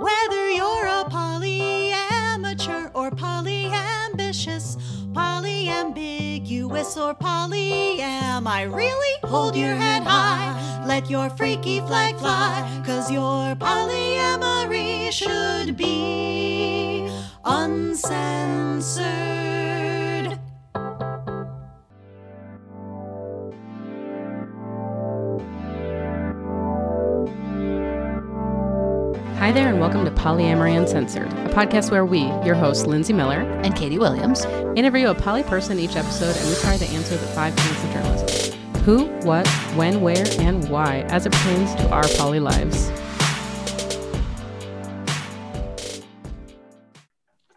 Whether you're a polyamateur or polyambitious, polyambiguous or polyam, I really hold your head high. Let your freaky flag fly, cause your polyamory should be uncensored. Hi there, and welcome to Polyamory Uncensored, a podcast where we, your hosts, Lindsay Miller, and Katie Williams. interview a poly person each episode, and we try to answer the five tenets of journalism who, what, when, where, and why, as it pertains to our poly lives.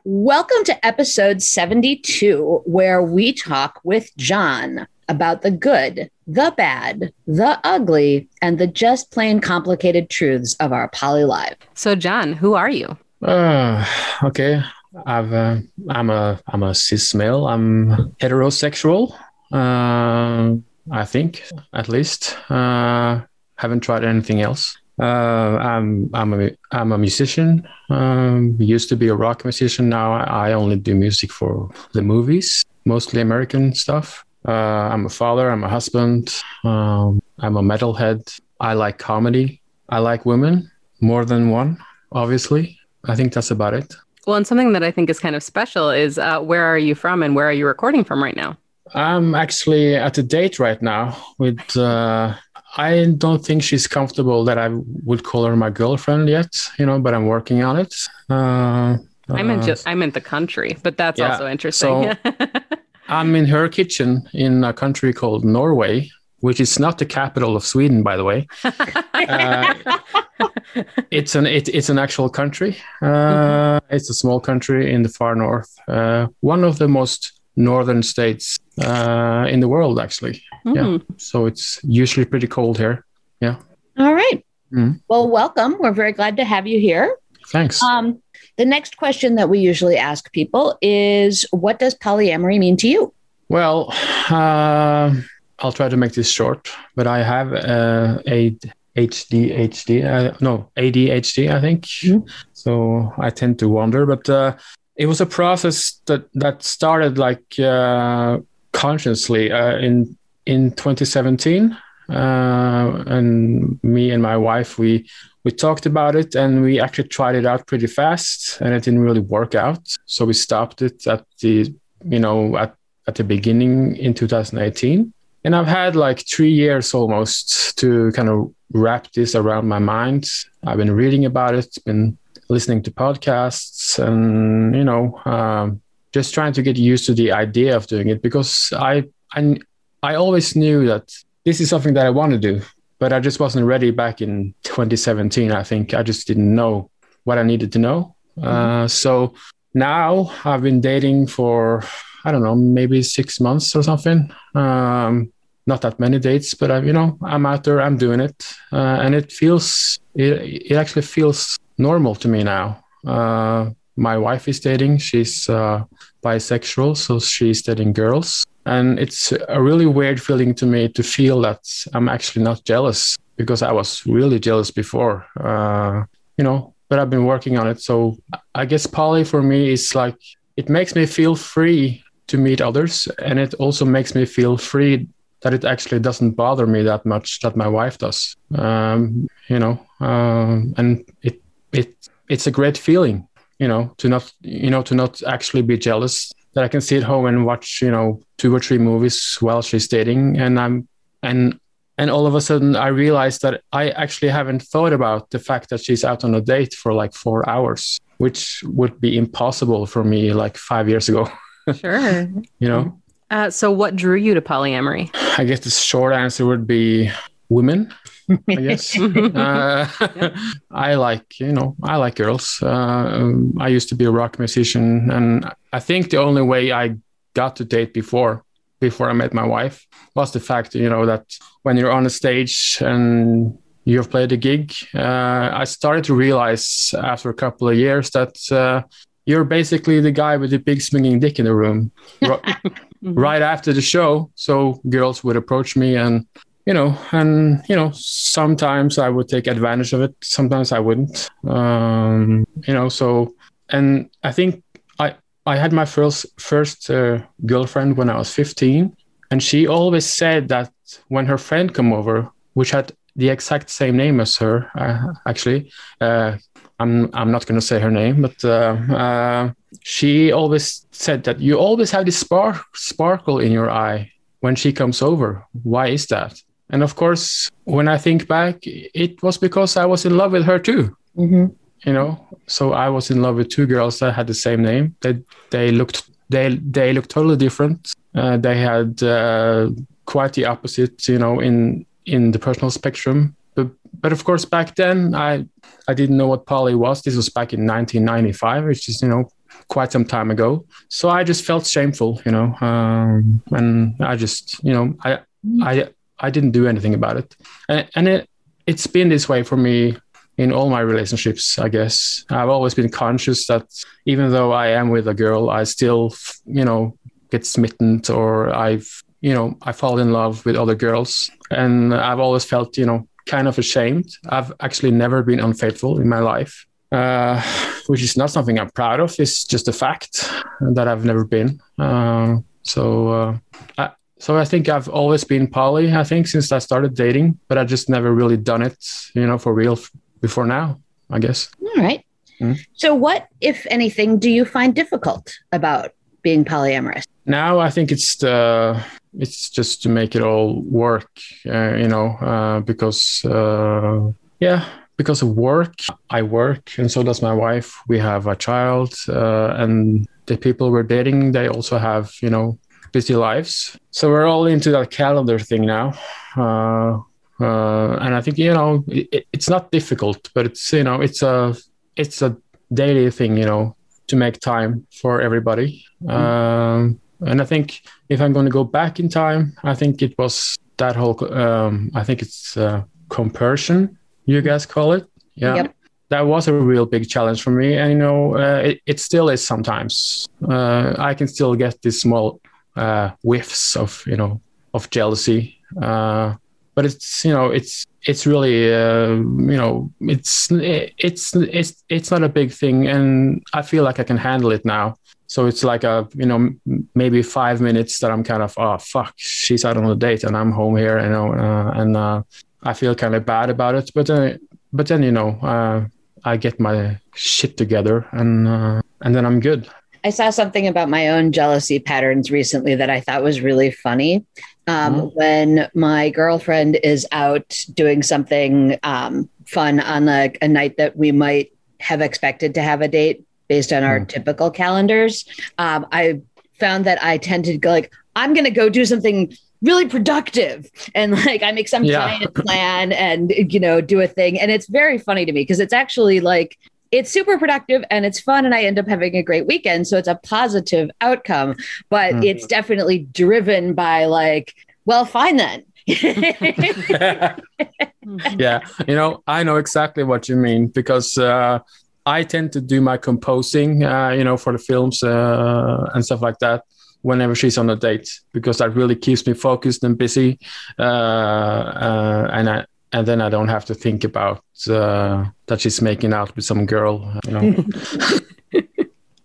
Welcome to episode 72, where we talk with John about the good, the bad, the ugly, and the just plain complicated truths of our poly life. So, John, who are you? Uh, okay. I've uh, I'm a I'm a cis male. I'm heterosexual. Uh, I think at least. Uh, haven't tried anything else. Uh, I'm I'm a I'm a musician. Um, used to be a rock musician. Now I, I only do music for the movies, mostly American stuff. Uh, I'm a father. I'm a husband. Um, I'm a metalhead. I like comedy. I like women more than one. Obviously, I think that's about it. Well, and something that I think is kind of special is uh, where are you from and where are you recording from right now? I'm actually at a date right now with. Uh, I don't think she's comfortable that I would call her my girlfriend yet, you know, but I'm working on it. Uh, I meant uh, just I meant the country, but that's yeah, also interesting. I'm in her kitchen in a country called Norway, which is not the capital of Sweden, by the way. Uh, it's an it, it's an actual country. Uh, It's a small country in the far north, uh, one of the most northern states uh, in the world, actually. Yeah, Hmm. so it's usually pretty cold here. Yeah. All right. Mhm. Well, welcome. We're very glad to have you here. Thanks. Um, the next question that we usually ask people is What does polyamory mean to you? Well, uh, I'll try to make this short, but I have uh, a HDHD, uh, no ADHD, I think. Mhm. So I tend to wander, but uh, it was a process that that started like uh, consciously uh, in in 2017, uh, and me and my wife we we talked about it and we actually tried it out pretty fast, and it didn't really work out, so we stopped it at the you know at at the beginning in 2018 and i've had like three years almost to kind of wrap this around my mind. I've been reading about it been listening to podcasts and you know um, just trying to get used to the idea of doing it because i i, I always knew that this is something that i want to do but i just wasn't ready back in 2017 i think. I just didn't know what i needed to know. Uh, so now i've been dating for I don't know, maybe six months or something. Um, not that many dates, but I, you know, I'm out there, I'm doing it, uh, and it feels, it, it actually feels normal to me now. Uh, my wife is dating; she's uh, bisexual, so she's dating girls, and it's a really weird feeling to me to feel that I'm actually not jealous because I was really jealous before. Uh, you know, but I've been working on it. So I guess poly for me is like it makes me feel free to meet others and it also makes me feel free that it actually doesn't bother me that much that my wife does um, you know um, and it it it's a great feeling you know to not you know to not actually be jealous that i can sit at home and watch you know two or three movies while she's dating and i'm and and all of a sudden i realized that i actually haven't thought about the fact that she's out on a date for like four hours which would be impossible for me like five years ago Sure. you know Uh, so, what drew you to polyamory? i guess the short answer would be women i guess. Uh, i like you know i like girls. Uh, i used to be a rock musician and i think the only way i got to date before before i met my wife was the fact you know that when you're on a stage and you've played a gig uh, i started to realize after a couple of years that uh, you're basically the guy with the big swinging dick in the room right after the show. So girls would approach me and you know, and you know, sometimes I would take advantage of it. Sometimes I wouldn't. Um, you know, so and I think I I had my first first uh, girlfriend when I was 15, and she always said that when her friend come over, which had the exact same name as her, uh, actually. Uh, I'm I'm not going to say her name, but uh, uh, she always said that you always have this spark sparkle in your eye when she comes over. Why is that? And of course, when I think back, it was because I was in love with her too. Mm-hmm. You know, so I was in love with two girls that had the same name. They they looked they they looked totally different. Uh, they had uh, quite the opposite, you know, in in the personal spectrum. But but of course, back then I I didn't know what poly was. This was back in 1995, which is you know quite some time ago. So I just felt shameful, you know, um, and I just you know I I I didn't do anything about it, and, and it it's been this way for me in all my relationships. I guess I've always been conscious that even though I am with a girl, I still you know get smitten or I've you know I fall in love with other girls, and I've always felt you know kind of ashamed. I've actually never been unfaithful in my life. Uh, which is not something I'm proud of. It's just a fact that I've never been. Uh, so, uh, I, so I think I've always been poly. I think since I started dating, but I just never really done it, you know, for real f- before now. I guess. All right. Mm. So, what, if anything, do you find difficult about being polyamorous? Now I think it's the it's just to make it all work, uh, you know, uh, because uh, yeah, because of work, I work, and so does my wife. We have a child, uh, and the people we're dating, they also have, you know, busy lives. So we're all into that calendar thing now. Uh, uh, and I think you know it, it's not difficult, but it's you know it's a it's a daily thing, you know, to make time for everybody. Um, and I think if I'm going to go back in time, I think it was that whole. Um, I think it's uh, compersion you guys call it. Yeah. Yep. That was a real big challenge for me. And, you know, uh, it, it still is sometimes. Uh, I can still get these small uh, whiffs of, you know, of jealousy. Uh, but it's, you know, it's, it's really, uh, you know, it's, it's, it's, it's not a big thing. And I feel like I can handle it now. So it's like a, you know, maybe five minutes that I'm kind of, oh, fuck, she's out on a date and I'm home here, you know, uh, and, uh, I feel kind of bad about it, but uh, but then you know uh, I get my shit together and uh, and then I'm good. I saw something about my own jealousy patterns recently that I thought was really funny. Um, Mhm. When my girlfriend is out doing something um, fun on like a night that we might have expected to have a date based on our Mhm. typical calendars, um, I found that I tend to go like, I'm going to go do something really productive and like I make some Yeah. giant plan and you know do a thing and it's very funny to me because it's actually like it's super productive and it's fun and I end up having a great weekend. So it's a positive outcome but Mm. it's definitely driven by like well fine then. Yeah, you know, I know exactly what you mean because uh, I tend to do my composing, uh, you know, for the films uh, and stuff like that whenever she's on a date because that really keeps me focused and busy, uh, uh, and I and then I don't have to think about uh, that she's making out with some girl, you know.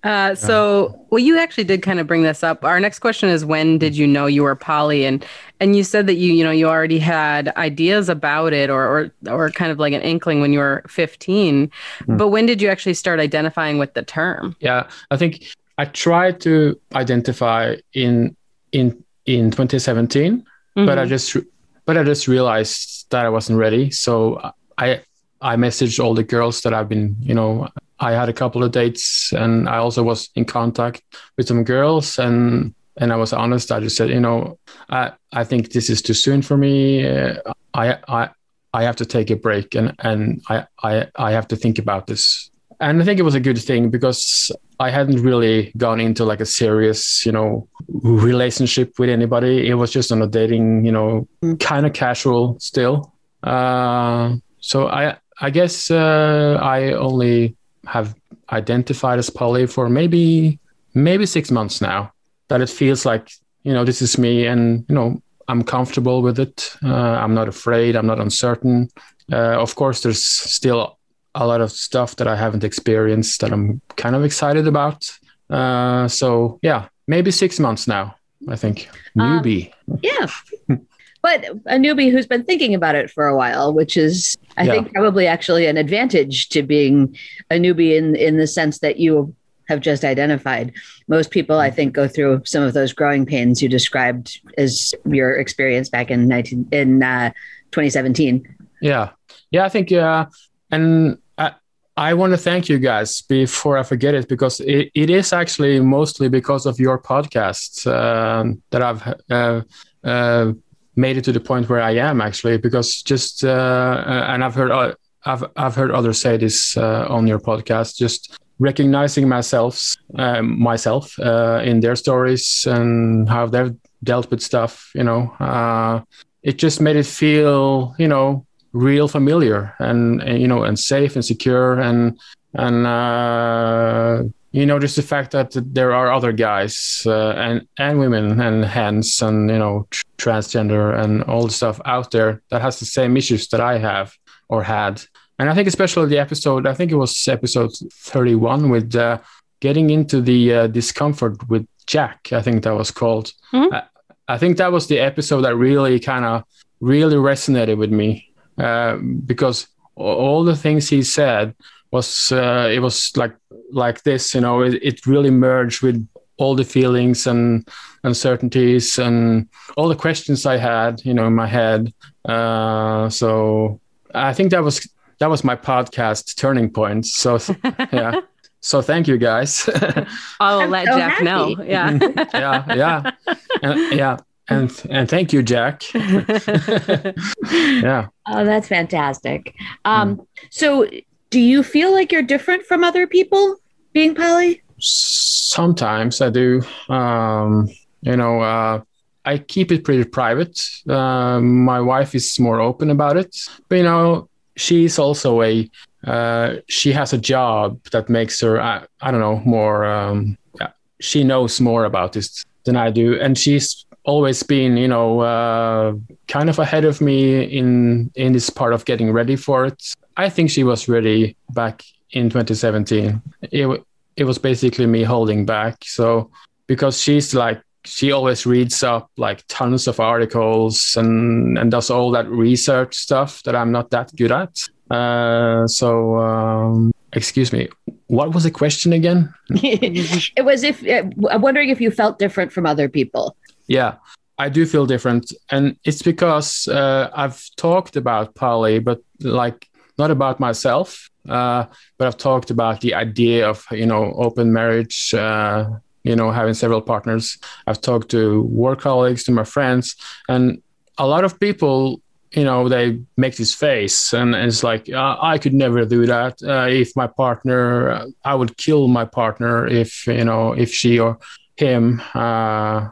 Uh, so, well, you actually did kind of bring this up. Our next question is, when did you know you were poly? And and you said that you you know you already had ideas about it, or or or kind of like an inkling when you were fifteen. Hmm. But when did you actually start identifying with the term? Yeah, I think I tried to identify in in in 2017. but I Mhm. just but I just realized that I wasn't ready. So I I messaged all the girls that I've been, you know, I had a couple of dates and I also was in contact with some girls and and I was honest. I just said, you know, I I think this is too soon for me. I I I have to take a break and and I I I have to think about this. And I think it was a good thing because I hadn't really gone into like a serious, you know, relationship with anybody. It was just on a dating, you know, kind of casual still. Uh, so I I guess uh, I only have identified as poly for maybe maybe six months now. That it feels like you know this is me, and you know I'm comfortable with it. Uh, I'm not afraid. I'm not uncertain. Uh, of course, there's still a lot of stuff that I haven't experienced that I'm kind of excited about. Uh, so yeah, maybe six months now. I think Um, newbie. Yeah. But a newbie who's been thinking about it for a while, which is, I Yeah. think, probably actually an advantage to being a newbie in in the sense that you have just identified. Most people, I think, go through some of those growing pains you described as your experience back in nineteen in uh, 2017. Yeah, yeah. I think uh, and I want to thank you guys before I forget it because it, it is actually mostly because of your podcast um, that I've uh, uh, made it to the point where I am actually because just uh, and I've heard uh, I've I've heard others say this uh, on your podcast just recognizing myself myself uh, in their stories and how they've dealt with stuff you know uh, it just made it feel you know real familiar and, and you know and safe and secure and and uh, you know just the fact that there are other guys uh, and and women and hens and you know tr- transgender and all the stuff out there that has the same issues that I have or had. And I think especially the episode I think it was episode 31 with uh, getting into the uh, discomfort with Jack I think that was called. Mhm. I, I think that was the episode that really kind of really resonated with me uh, because all the things he said was uh, it was like like this you know it, it really merged with all the feelings and uncertainties and all the questions i had you know in my head. Uh, so i think that was that was my podcast turning point. So yeah. So thank you guys. I'll I'm let so Jack know. Yeah. yeah yeah. And, yeah and and thank you jack yeah Oh, that's fantastic. Um, So, do you feel like you're different from other people being poly? Sometimes I do. Um, you know, uh, I keep it pretty private. Uh, my wife is more open about it, but you know, she's also a. Uh, she has a job that makes her. I, I don't know more. Um, she knows more about this than I do, and she's always been, you know, uh, kind of ahead of me in in this part of getting ready for it. I think she was ready back in 2017. It, it was basically me holding back. So because she's like she always reads up like tons of articles and and does all that research stuff that I'm not that good at. Uh, so um, excuse me, what was the question again? it was if I'm wondering if you felt different from other people. Yeah, I do feel different, and it's because uh, I've talked about poly, but like not about myself. Uh, but I've talked about the idea of you know open marriage, uh, you know having several partners. I've talked to work colleagues, to my friends, and a lot of people. You know, they make this face, and it's like uh, I could never do that. Uh, if my partner, I would kill my partner if you know if she or him. Uh,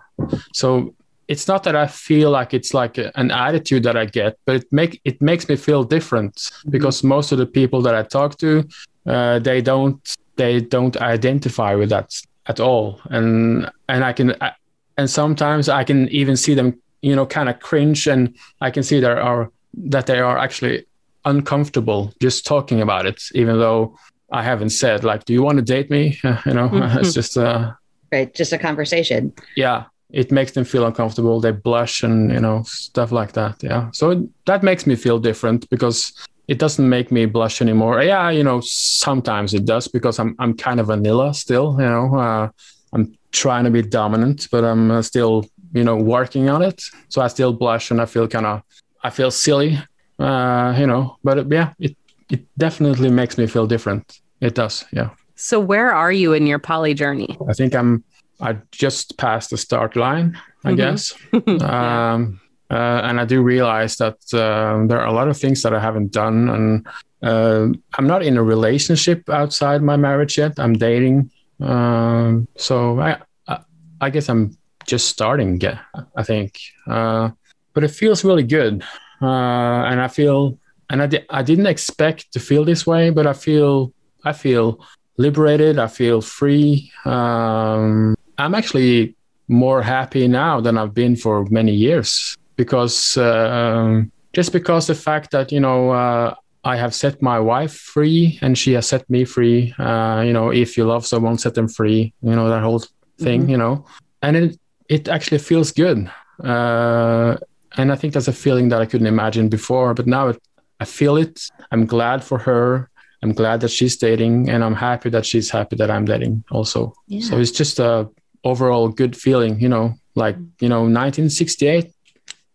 so it's not that I feel like it's like a- an attitude that I get, but it make it makes me feel different because most of the people that I talk to, uh, they don't they don't identify with that at all, and and I can I, and sometimes I can even see them, you know, kind of cringe, and I can see there are that they are actually uncomfortable just talking about it, even though I haven't said like, "Do you want to date me?" you know, it's just uh, Right, just a conversation. yeah it makes them feel uncomfortable. They blush and you know stuff like that yeah. So it, that makes me feel different because it doesn't make me blush anymore. Yeah you know sometimes it does because i'm i'm kind of vanilla still you know uh, i'm trying to be dominant but i'm uh, still you know working on it. So i still blush and i feel kind of i feel silly uh you know but uh, yeah it it definitely makes me feel different. It does yeah So where are you in your poly journey? I think I'm I just passed the start line, I Mhm. guess. Um, uh, and I do realize that uh, there are a lot of things that I haven't done, and uh, I'm not in a relationship outside my marriage yet. I'm dating, um, so I, I I guess I'm just starting. Yeah, I think, uh, but it feels really good, uh, and I feel, and I di- I didn't expect to feel this way, but I feel I feel liberated. I feel free. Um, I'm actually more happy now than I've been for many years. because um, just because the fact that you know uh, I have set my wife free and she has set me free. Uh, you know, if you love someone, set them free. You know that whole thing. Mhm. You know, and it it actually feels good. Uh, and I think that's a feeling that I couldn't imagine before. But now it, I feel it. I'm glad for her. I'm glad that she's dating, and I'm happy that she's happy that I'm dating also. Yeah. So it's just a overall good feeling, you know, like you know, 1968.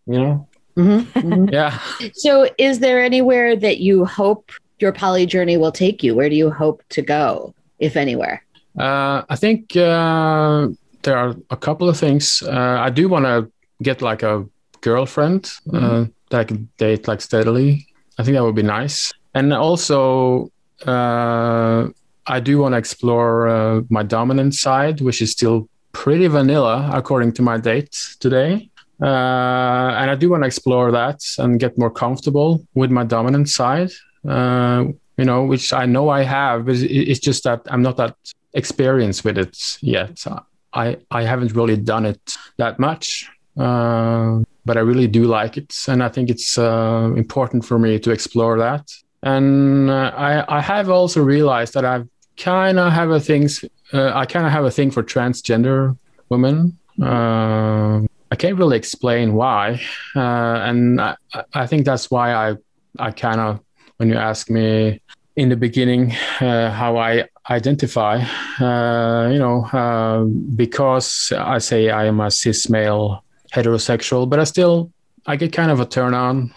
You know, Mhm, mhm. yeah. So, is there anywhere that you hope your poly journey will take you? Where do you hope to go, if anywhere? Uh, I think uh, there are a couple of things. Uh, I do want to get like a girlfriend uh, that I can date like steadily. I think that would be nice. And also, uh, I do want to explore uh, my dominant side, which is still pretty vanilla according to my date today. Uh, and I do want to explore that and get more comfortable with my dominant side. Uh, you know, which I know I have, but it's just that I'm not that experienced with it yet. I I haven't really done it that much, uh, but I really do like it, and I think it's uh, important for me to explore that. And uh, I I have also realized that I've kind of have a things uh, I kind of have a thing for transgender women. Uh, I can't really explain why, uh, and I, I think that's why I I kind of when you ask me in the beginning uh, how I identify, uh, you know, because I say I am a cis male heterosexual, but I still I get kind of a turn on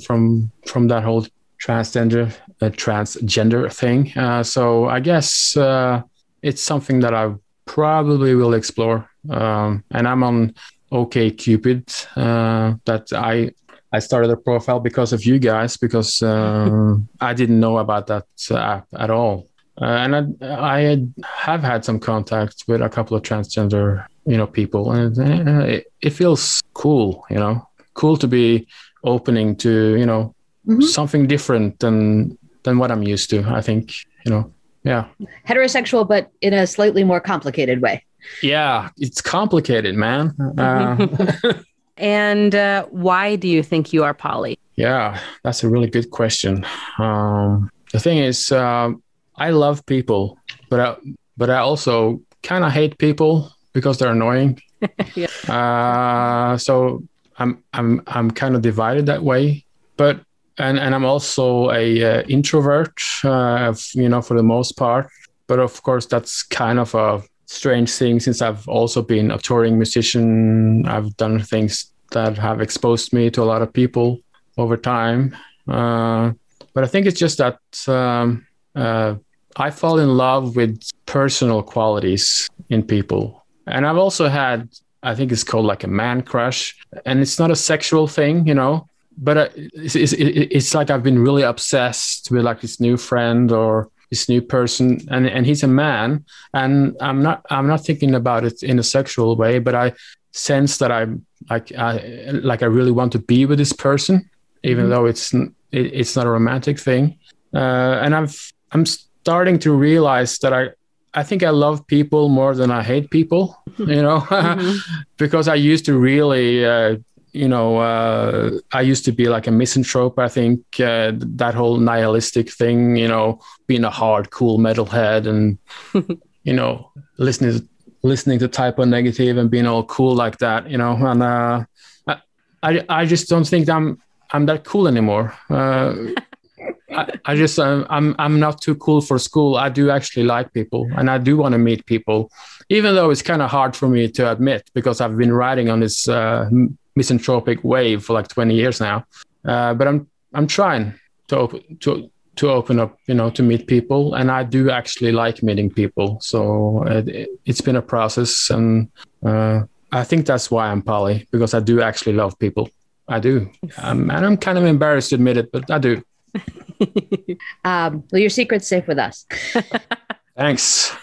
from from that whole transgender uh, transgender thing. Uh, so I guess uh, it's something that I probably will explore. Um, and I'm on OK Cupid. Uh, that I I started a profile because of you guys because uh, I didn't know about that app at all. Uh, and I, I had, have had some contact with a couple of transgender, you know, people, and uh, it, it feels cool, you know, cool to be opening to, you know, Mhm. something different than than what I'm used to. I think, you know, yeah, Heterosexual, but in a slightly more complicated way. yeah, it's complicated, man. Uh, And uh, why do you think you are poly? Yeah, that's a really good question. Um, the thing is, um, I love people, but I, but I also kind of hate people because they're annoying. Yeah. uh, so I'm I'm I'm kind of divided that way. But and and I'm also a uh, introvert, uh, you know, for the most part. But of course, that's kind of a strange thing since I've also been a touring musician. I've done things that have exposed me to a lot of people over time. Uh, but I think it's just that um, uh, I fall in love with personal qualities in people. And I've also had, I think it's called like a man crush. And it's not a sexual thing, you know, but uh, it's, it's, it's like I've been really obsessed with like this new friend or this new person and, and he's a man and i'm not i'm not thinking about it in a sexual way but i sense that i'm like i like i really want to be with this person even Mhm. though it's it, it's not a romantic thing uh, and i've i'm starting to realize that i i think i love people more than i hate people you know Mhm. because i used to really uh, you know uh, i used to be like a misanthrope i think uh, that whole nihilistic thing you know being a hard cool metalhead and you know listening listening to Type O Negative and being all cool like that you know and uh, I, I just don't think i'm i'm that cool anymore uh, I, I just uh, I'm I'm not too cool for school. I do actually like people, and I do want to meet people, even though it's kind of hard for me to admit because I've been writing on this uh, misanthropic wave for like 20 years now. Uh, but I'm I'm trying to open to to open up, you know, to meet people, and I do actually like meeting people. So it, it's been a process, and uh, I think that's why I'm poly because I do actually love people. I do, um, and I'm kind of embarrassed to admit it, but I do. Um, well, your secret's safe with us. Thanks.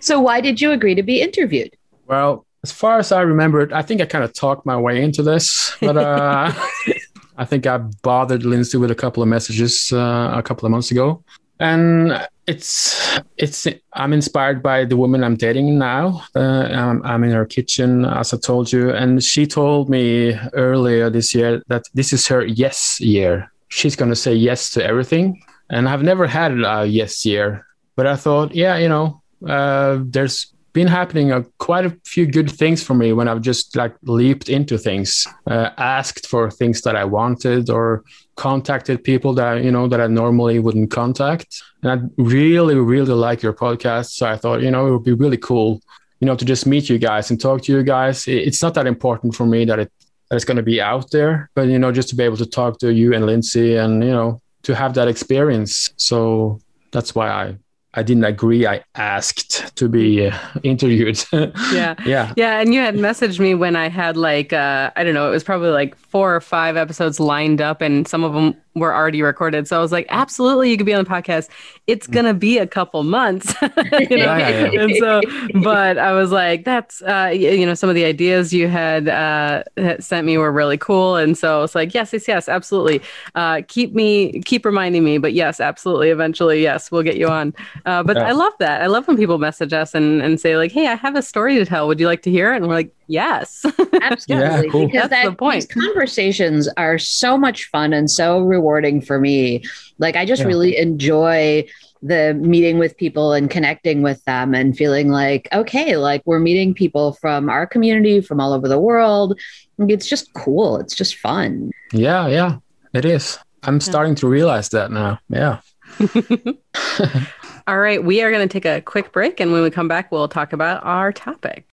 So, why did you agree to be interviewed? Well, as far as I remember I think I kind of talked my way into this, but uh, I think I bothered Lindsay with a couple of messages uh, a couple of months ago. and it's it's i'm inspired by the woman i'm dating now. Uh, I'm, I'm in her kitchen as i told you and she told me earlier this year that this is her yes year. She's going to say yes to everything. And i've never had a yes year but i thought yeah you know uh, there's been happening quite a few good things for me when I've just like leaped into things, uh, asked for things that I wanted, or contacted people that you know that I normally wouldn't contact. And I really, really like your podcast, so I thought you know it would be really cool, you know, to just meet you guys and talk to you guys. It's not that important for me that it that it's going to be out there, but you know, just to be able to talk to you and Lindsay, and you know, to have that experience. So that's why I I didn't agree. I asked to be uh, interviewed. yeah. Yeah. Yeah. And you had messaged me when I had like, uh, I don't know, it was probably like four or five episodes lined up and some of them were already recorded. So I was like, absolutely, you could be on the podcast. It's mm. going to be a couple months. you know? Yeah, yeah, yeah. And so, but I was like, that's, uh, you know, some of the ideas you had uh, sent me were really cool. And so I was like, yes, yes, yes, absolutely. Uh, keep me, keep reminding me. But yes, absolutely. Eventually, yes, we'll get you on. Uh, but I love that. I love when people message us and, and say, like, hey, I have a story to tell. Would you like to hear it? And we're like, yes. Absolutely. Yeah, cool. Because That's that, the point. these conversations are so much fun and so rewarding for me. Like, I just yeah. really enjoy the meeting with people and connecting with them and feeling like, okay, like we're meeting people from our community from all over the world. It's just cool. It's just fun. Yeah, yeah, it is. I'm yeah. starting to realize that now. Yeah. all right. We are going to take a quick break. And when we come back, we'll talk about our topic.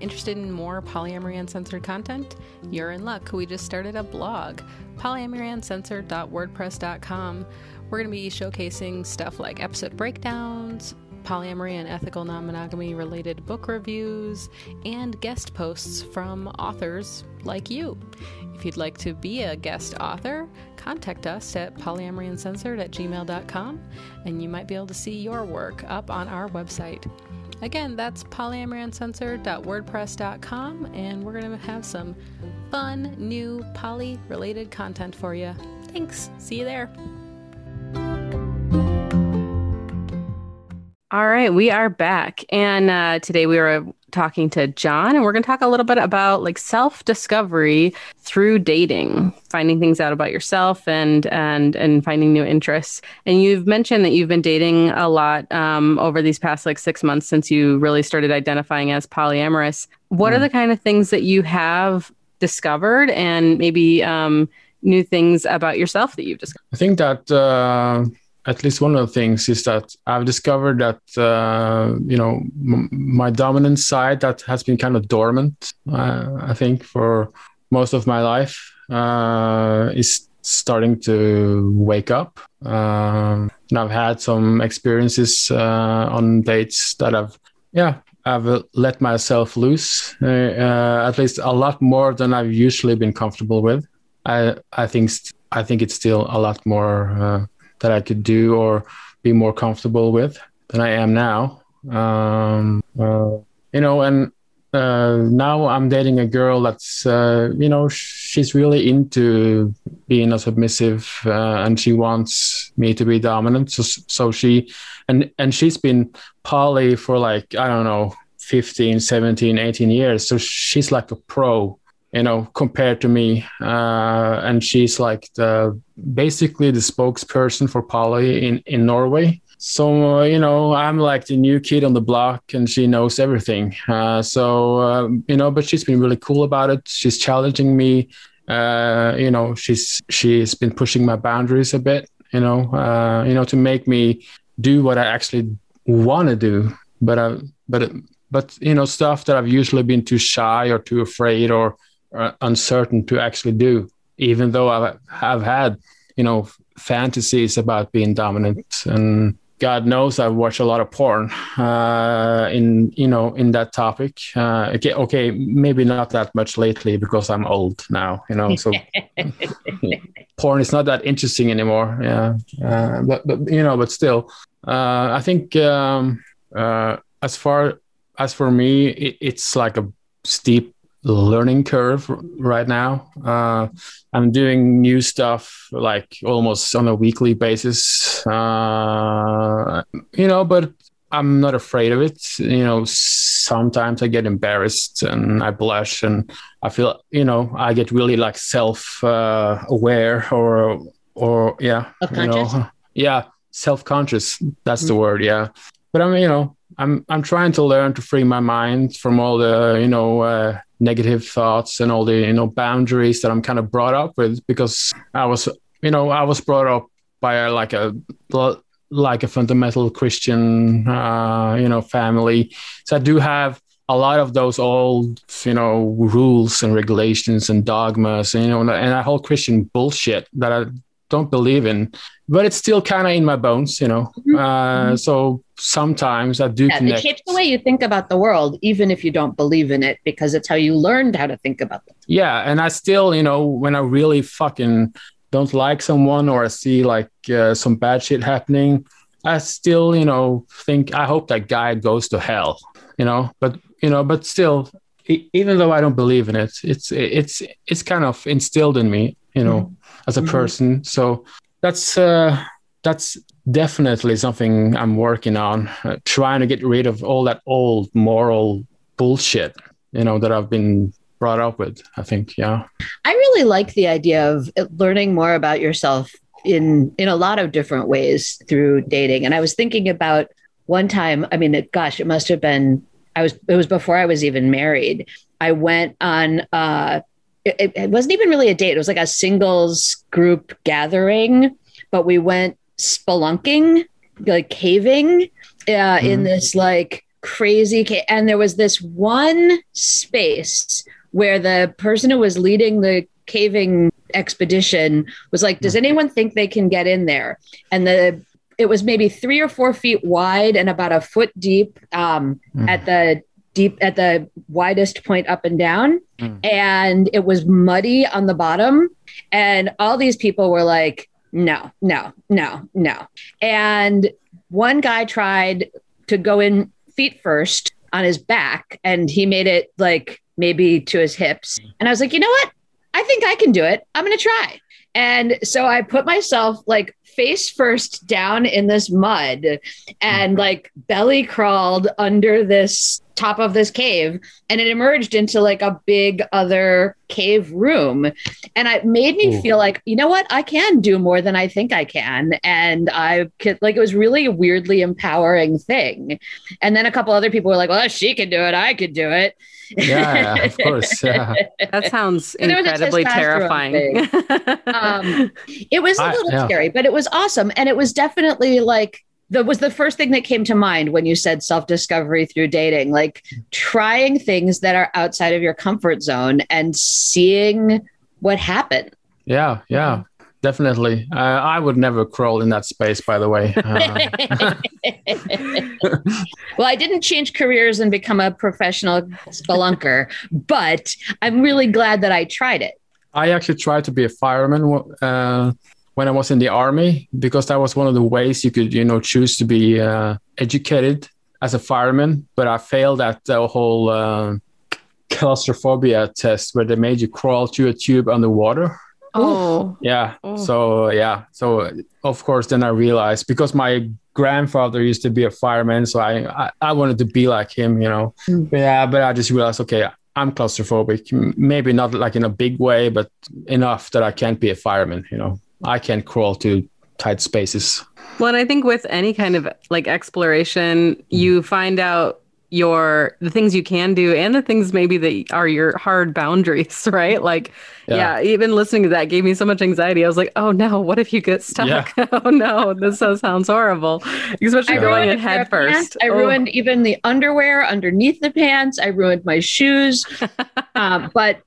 Interested in more Polyamory Uncensored content? You're in luck. We just started a blog, polyamoryuncensored.wordpress.com. We're going to be showcasing stuff like episode breakdowns, polyamory and ethical non monogamy related book reviews, and guest posts from authors like you. If you'd like to be a guest author, contact us at polyamoryuncensored at gmail.com and you might be able to see your work up on our website. Again, that's polyamoryuncensored.wordpress.com, and we're going to have some fun, new poly related content for you. Thanks. See you there. All right, we are back. And uh, today we are talking to John, and we're going to talk a little bit about like self discovery through dating, finding things out about yourself and and and finding new interests. And you've mentioned that you've been dating a lot um, over these past like six months since you really started identifying as polyamorous. What mm. are hmm. the kind of things that you have discovered, and maybe um, new things about yourself that you've discovered? I think that. Uh at least one of the things is that I've discovered that uh, you know m- my dominant side that has been kind of dormant. Uh, I think for most of my life uh, is starting to wake up. Um, and I've had some experiences uh, on dates that I've yeah I've let myself loose uh, uh, at least a lot more than I've usually been comfortable with. I I think st- I think it's still a lot more that I could do or be more comfortable with than I am now. Um, uh, you know, and uh, now I'm dating a girl that's, uh, you know, she's really into being a submissive, uh, and she wants me to be dominant. So, so she, and and she's been poly for like I don't know, 15, 17, 18 years. So she's like a pro you know, compared to me. Uh, and she's like the basically the spokesperson for Poly in in Norway. So uh, you know, I'm like the new kid on the block, and she knows everything. Uh, so um, you know, but she's been really cool about it. She's challenging me. Uh, you know, she's she's been pushing my boundaries a bit. You know, uh, you know, to make me do what I actually want to do. But I, but but you know, stuff that I've usually been too shy or too afraid or uh, uncertain to actually do, even though I have had, you know, fantasies about being dominant. And God knows I've watched a lot of porn uh, in, you know, in that topic. Uh, okay, okay, maybe not that much lately because I'm old now, you know. So porn is not that interesting anymore. Yeah, uh, but but you know, but still, uh, I think um, uh, as far as for me, it, it's like a steep learning curve right now. Uh, I'm doing new stuff like almost on a weekly basis. Uh, you know, but I'm not afraid of it. You know, sometimes I get embarrassed and I blush and I feel, you know, I get really like self uh, aware or or yeah, you know, yeah, self conscious. That's the word. Yeah, but I'm you know I'm I'm trying to learn to free my mind from all the you know uh, negative thoughts and all the you know boundaries that I'm kind of brought up with because I was you know I was brought up by a, like a like a fundamental Christian uh, you know family. So I do have a lot of those old you know rules and regulations and dogmas and you know and that whole Christian bullshit that I don't believe in but it's still kind of in my bones you know? Uh, so sometimes I do Mm-hmm. Yeah, it shapes the way you think about the world, even if you don't believe in it, because it's how you learned how to think about it. yeah and i still you know when i really fucking don't like someone or i see like uh, some bad shit happening i still you know think i hope that guy goes to hell you know? But you know but still even though i don't believe in it it's it's it's kind of instilled in me you know as a Mhm. person so that's uh that's definitely something i'm working on uh, trying to get rid of all that old moral bullshit you know that i've been brought up with i think yeah I really like the idea of learning more about yourself in in a lot of different ways through dating. And I was thinking about one time. I mean, it, gosh, it must have been. I was. It was before I was even married. I went on. uh it, it wasn't even really a date. It was like a singles group gathering, but we went spelunking, like caving, uh, in Mhm. this like crazy ca- and there was this one space where the person who was leading the caving expedition was like does anyone think they can get in there and the it was maybe three or four feet wide and about a foot deep um, Mhm. at the deep at the widest point up and down. Mm. and it was muddy on the bottom. And all these people were like no no no no. And one guy tried to go in feet first on his back and he made it like maybe to his hips. And i was like you know what? I think i can do it. I'm going to try. And so i put myself like face first down in this mud and like belly crawled under this top of this cave and it emerged into like a big other cave room and it made me Ooh. feel like you know what i can do more than i think i can and i could like it was really a weirdly empowering thing and then a couple other people were like well she can do it i could do it yeah, of course. Yeah. That sounds There was a incredibly terrifying. um, it was a I- little yeah. scary, but it was awesome. And it was definitely like that was the first thing that came to mind when you said self discovery through dating, like trying things that are outside of your comfort zone and seeing what happened. Yeah, yeah, definitely. Uh, I would never crawl in that space, by the way. Uh, well, I didn't change careers and become a professional spelunker, but I'm really glad that I tried it. I actually tried to be a fireman uh, when I was in the army because that was one of the ways you could, you know, choose to be uh, educated as a fireman. But I failed at the whole uh, claustrophobia test where they made you crawl through a tube underwater. oh, Yeah. Oh. So yeah. So of course, then I realized because my grandfather used to be a fireman, so I I, I wanted to be like him, you know. Mm. But yeah, but I just realized, okay, I'm claustrophobic. Maybe not like in a big way, but enough that I can't be a fireman. You know, I can't crawl to tight spaces. Well, and I think with any kind of like exploration, you find out your the things you can do and the things maybe that are your hard boundaries, right? Like, yeah, even listening to that gave me so much anxiety. I was like, oh no, what if you get stuck? oh no, this sounds horrible, especially I going ruined in head of pants. first. I Oh. ruined even the underwear underneath the pants. I ruined my shoes. um, but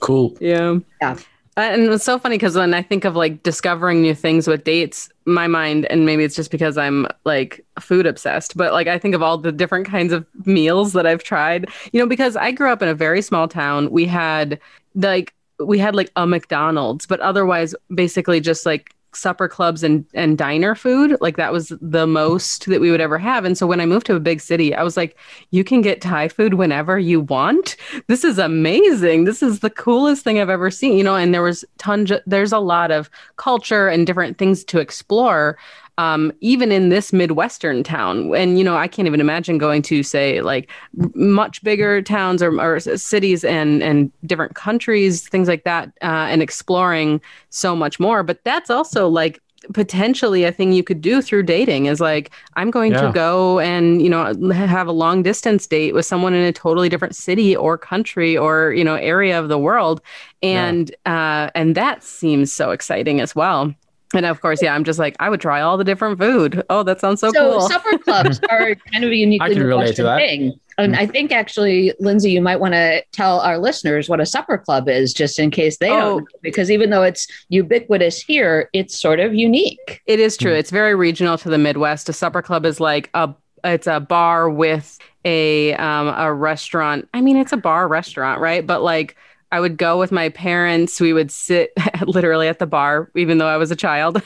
cool. Yeah. Yeah. Uh, and it's so funny because when I think of like discovering new things with dates, my mind, and maybe it's just because I'm like food obsessed, but like I think of all the different kinds of meals that I've tried, you know, because I grew up in a very small town. We had like, we had like a McDonald's, but otherwise basically just like supper clubs and and diner food. Like that was the most that we would ever have. And so when I moved to a big city, I was like, you can get Thai food whenever you want. This is amazing. This is the coolest thing I've ever seen. You know, and there was tons. There's a lot of culture and different things to explore um, even in this Midwestern town. And, you know, I can't even imagine going to, say, like much bigger towns or, or cities and, and different countries, things like that, uh, and exploring so much more. But that's also like potentially a thing you could do through dating is like i'm going yeah. to go and you know have a long distance date with someone in a totally different city or country or you know area of the world and yeah. uh and that seems so exciting as well and of course, yeah, I'm just like, I would try all the different food. Oh, that sounds so, cool. so cool. supper clubs are kind of a uniquely thing. And I think actually, Lindsay, you might want to tell our listeners what a supper club is, just in case they oh. don't, because even though it's ubiquitous here, it's sort of unique. It is true. Mm. It's very regional to the Midwest. A supper club is like a it's a bar with a um, a restaurant. I mean, it's a bar restaurant, right? But like I would go with my parents. We would sit literally at the bar, even though I was a child.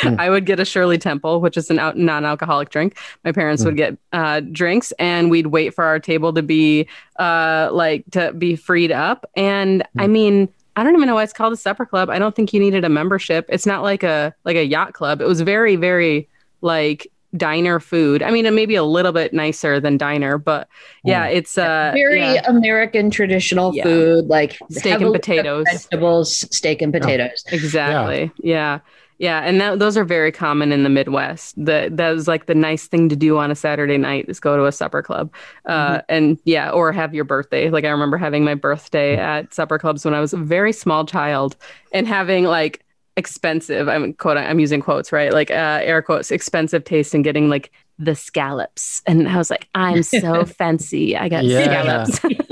mm. I would get a Shirley Temple, which is a out- non alcoholic drink. My parents mm. would get uh, drinks, and we'd wait for our table to be uh, like to be freed up. And mm. I mean, I don't even know why it's called a supper club. I don't think you needed a membership. It's not like a like a yacht club. It was very, very like diner food. I mean, maybe a little bit nicer than diner, but yeah, it's uh very yeah. American traditional yeah. food, like steak and potatoes, vegetables, steak and potatoes. Oh, exactly. Yeah. yeah. Yeah, and that, those are very common in the Midwest. That that was like the nice thing to do on a Saturday night is go to a supper club, uh, mm-hmm. and yeah, or have your birthday. Like I remember having my birthday at supper clubs when I was a very small child, and having like expensive i'm quote i'm using quotes right? Like uh, air quotes expensive taste and getting like the scallops. And i was like i'm so fancy i got yeah. scallops.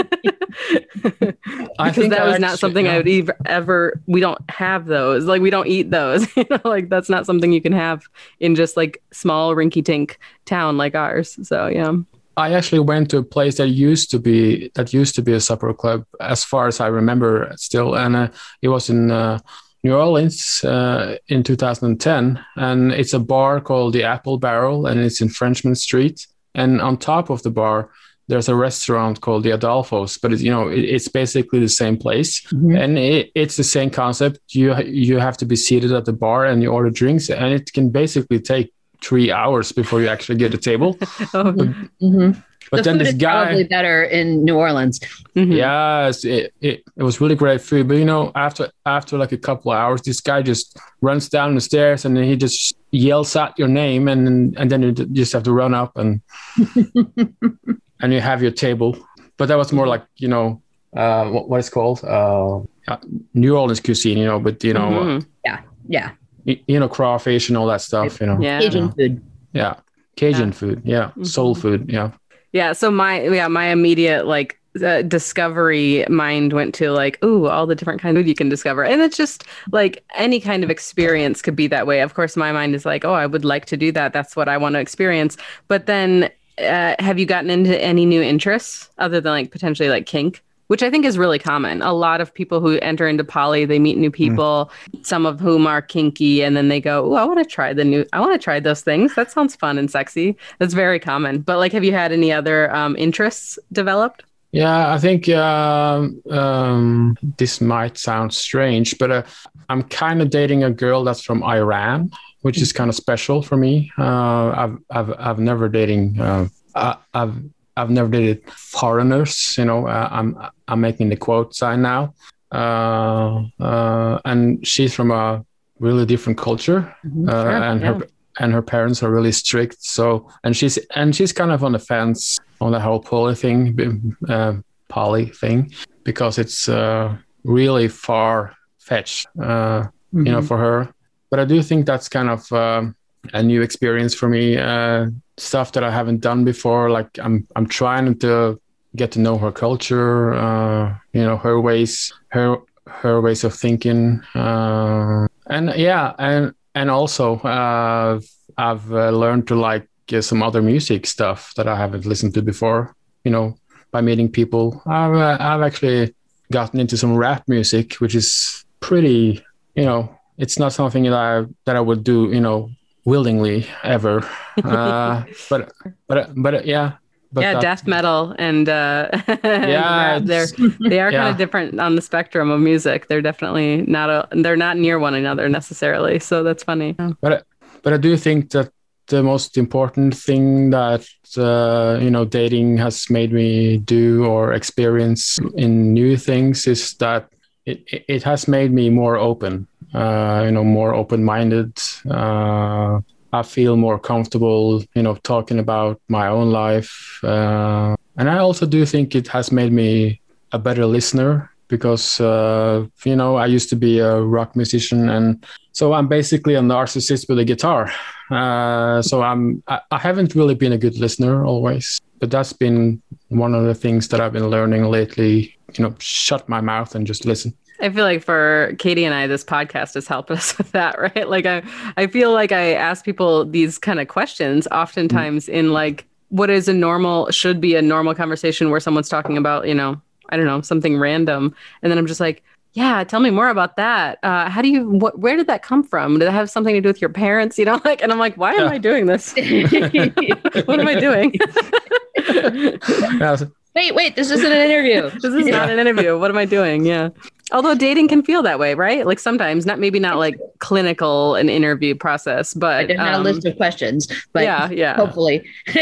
Because that was not something yeah. i would ever, ever we don't have those. Like we don't eat those. You know like that's not something you can have in just like small rinky tink town like ours. So yeah. I actually went to a place that used to be that used to be a supper club, as far as I remember, still, and uh, it was in uh, New Orleans uh, in 2010, and it's a bar called the Apple Barrel, and it's in Frenchmen Street. And on top of the bar, there's a restaurant called the Adolfo's, but it, you know it, it's basically the same place, mm-hmm. and it, it's the same concept. You you have to be seated at the bar and you order drinks, and it can basically take three hours before you actually get a table. oh. mm-hmm. But the then this guy probably better in New Orleans. Mm-hmm. Yes, it, it, it was really great food. But you know, after after like a couple of hours, this guy just runs down the stairs and then he just yells out your name, and and then you just have to run up and and you have your table. But that was more like you know uh, what what is called uh, New Orleans cuisine, you know. But you know, mm-hmm. yeah, yeah, you, you, know, crawfish and all that stuff, you know, yeah. Cajun you know. food, yeah. Cajun yeah. food, yeah, mm-hmm. soul food, yeah. Yeah. So my yeah my immediate like uh, discovery mind went to like ooh all the different kinds of food you can discover. And it's just like any kind of experience could be that way. Of course my mind is like oh i would like to do that. That's what i want to experience. But then uh, have you gotten into any new interests other than like potentially like kink which I think is really common. A lot of people who enter into poly, they meet new mm. people, mm. some of whom are kinky, and then they go, "Oh, I want to try the new. I want to try those things. That sounds fun and sexy." That's very common. But like, have you had any other um, interests developed? Yeah, I think uh, um, this might sound strange, but uh, I'm kind of dating a girl that's from Iran, which is kind of special for me. Uh, I've, I've I've never dating. Uh, I've I've never dated foreigners. You know, uh, I'm I'm making the quote sign now, uh, uh, and she's from a really different culture, mm-hmm, uh, sure, and yeah. her and her parents are really strict. So, and she's and she's kind of on the fence on the whole poly thing, uh, poly thing, because it's uh, really far fetched, mm-hmm. you know, mm-hmm. for her. But I do think that's kind of um, a new experience for me. Uh, stuff that I haven't done before. Like I'm I'm trying to get to know her culture, uh, you know, her ways, her her ways of thinking, uh, and yeah, and and also uh, I've uh, learned to like some other music stuff that I haven't listened to before. You know, by meeting people, I've uh, I've actually gotten into some rap music, which is pretty, you know, it's not something that I that I would do, you know, willingly ever. Uh, but but but yeah. But yeah, death metal and uh, Yeah, they're they are kind of different on the spectrum of music. They're definitely not a they're not near one another necessarily. So that's funny. but but I do think that the most important thing that uh, you know dating has made me do or experience in new things is that it- it has made me more open. Uh, you know, more open-minded. Uh, I feel more comfortable, you know, talking about my own life, uh, and I also do think it has made me a better listener because uh, you know I used to be a rock musician and so I'm basically a narcissist with a guitar. Uh, so I'm I, I haven't really been a good listener always, but that's been one of the things that I've been learning lately. You know, shut my mouth and just listen. I feel like for Katie and I, this podcast has helped us with that, right? Like I, I feel like I ask people these kind of questions oftentimes in like what is a normal should be a normal conversation where someone's talking about, you know, I don't know, something random. And then I'm just like, yeah, tell me more about that. Uh, how do you, what, where did that come from? Did it have something to do with your parents? You know, like, and I'm like, why am Yeah. I doing this? what am I doing? Wait, wait, this isn't an interview. this is not an interview. What am I doing? Yeah. Although dating can feel that way, right? Like sometimes, not maybe not like clinical an interview process, I but didn't have a um, list of questions, but yeah, yeah. hopefully.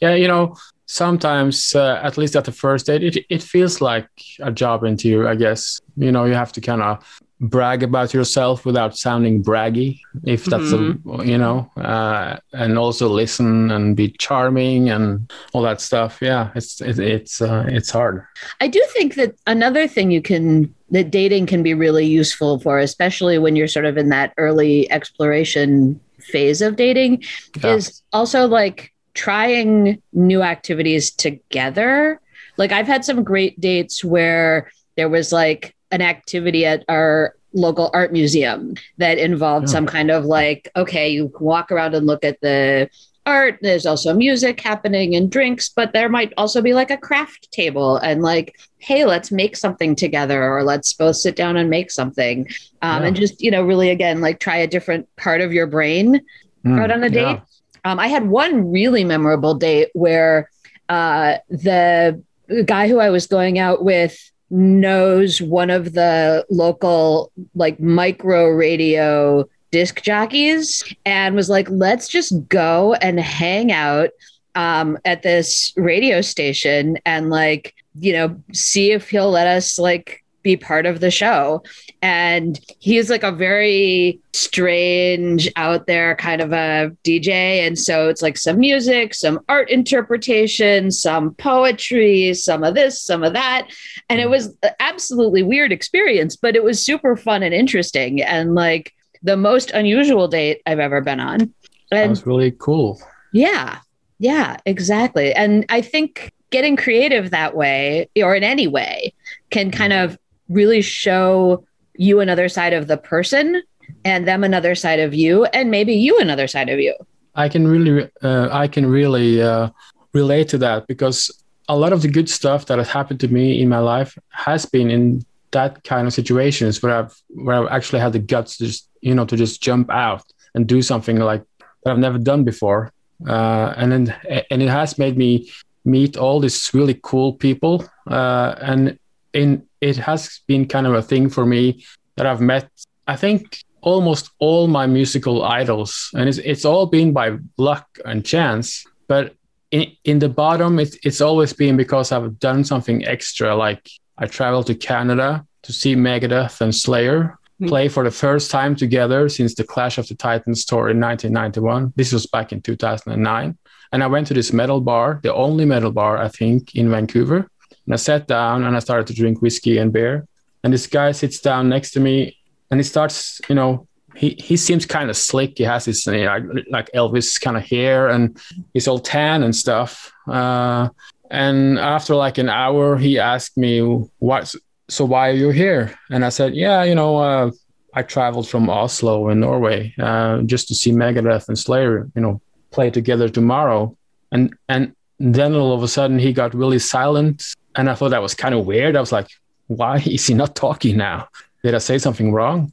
yeah, you know, sometimes uh, at least at the first date, it it feels like a job interview. I guess you know you have to kind of brag about yourself without sounding braggy, if that's a you know, uh, and also listen and be charming and all that stuff. Yeah, it's it, it's uh, it's hard. I do think that another thing you can that dating can be really useful for, especially when you're sort of in that early exploration phase of dating, Yeah. is also like trying new activities together. Like I've had some great dates where there was like an activity at our local art museum that involved Yeah. some kind of like, okay, you walk around and look at the art. There's also music happening and drinks, but there might also be like a craft table and like, hey, let's make something together or let's both sit down and make something. Um, Yeah. And just, you know, really again, like try a different part of your brain Mm, out on a yeah. date. Um, I had one really memorable date where uh, the guy who I was going out with knows one of the local like micro radio disc jockeys and was like, let's just go and hang out um, at this radio station and like, you know, see if he'll let us like be part of the show. And he's like a very strange, out there kind of a DJ. And so it's like some music, some art interpretation, some poetry, some of this, some of that. And it mm. was an absolutely weird experience, but it was super fun and interesting. And like the most unusual date I've ever been on. That was really cool. yeah, yeah, exactly. And I think getting creative that way, or in any way, can kind mm. of really show you another side of the person and them another side of you, and maybe you another side of you. I can really, uh, I can really uh, relate to that because a lot of the good stuff that has happened to me in my life has been in that kind of situations where I've where I've actually had the guts to just you know to just jump out and do something like that I've never done before, uh, and then and it has made me meet all these really cool people, uh, and in it has been kind of a thing for me that I've met. I think almost all my musical idols, and it's it's all been by luck and chance. But in in the bottom, it's it's always been because I've done something extra. Like I traveled to Canada to see Megadeth and Slayer Mm. play for the first time together since the Clash of the Titans tour in 1991. This was back in 2009, and I went to this metal bar, the only metal bar I think in Vancouver. And I sat down and I started to drink whiskey and beer. And this guy sits down next to me and he starts, you know, he, he seems kind of slick. He has his you know, like Elvis kind of hair and he's all tan and stuff. Uh, and after like an hour, he asked me, "What? So why are you here?" And I said, "Yeah, you know, uh, I traveled from Oslo in Norway uh, just to see Megadeth and Slayer, you know, play together tomorrow." And and then all of a sudden, he got really silent, and I thought that was kind of weird. I was like, "Why is he not talking now? Did I say something wrong?"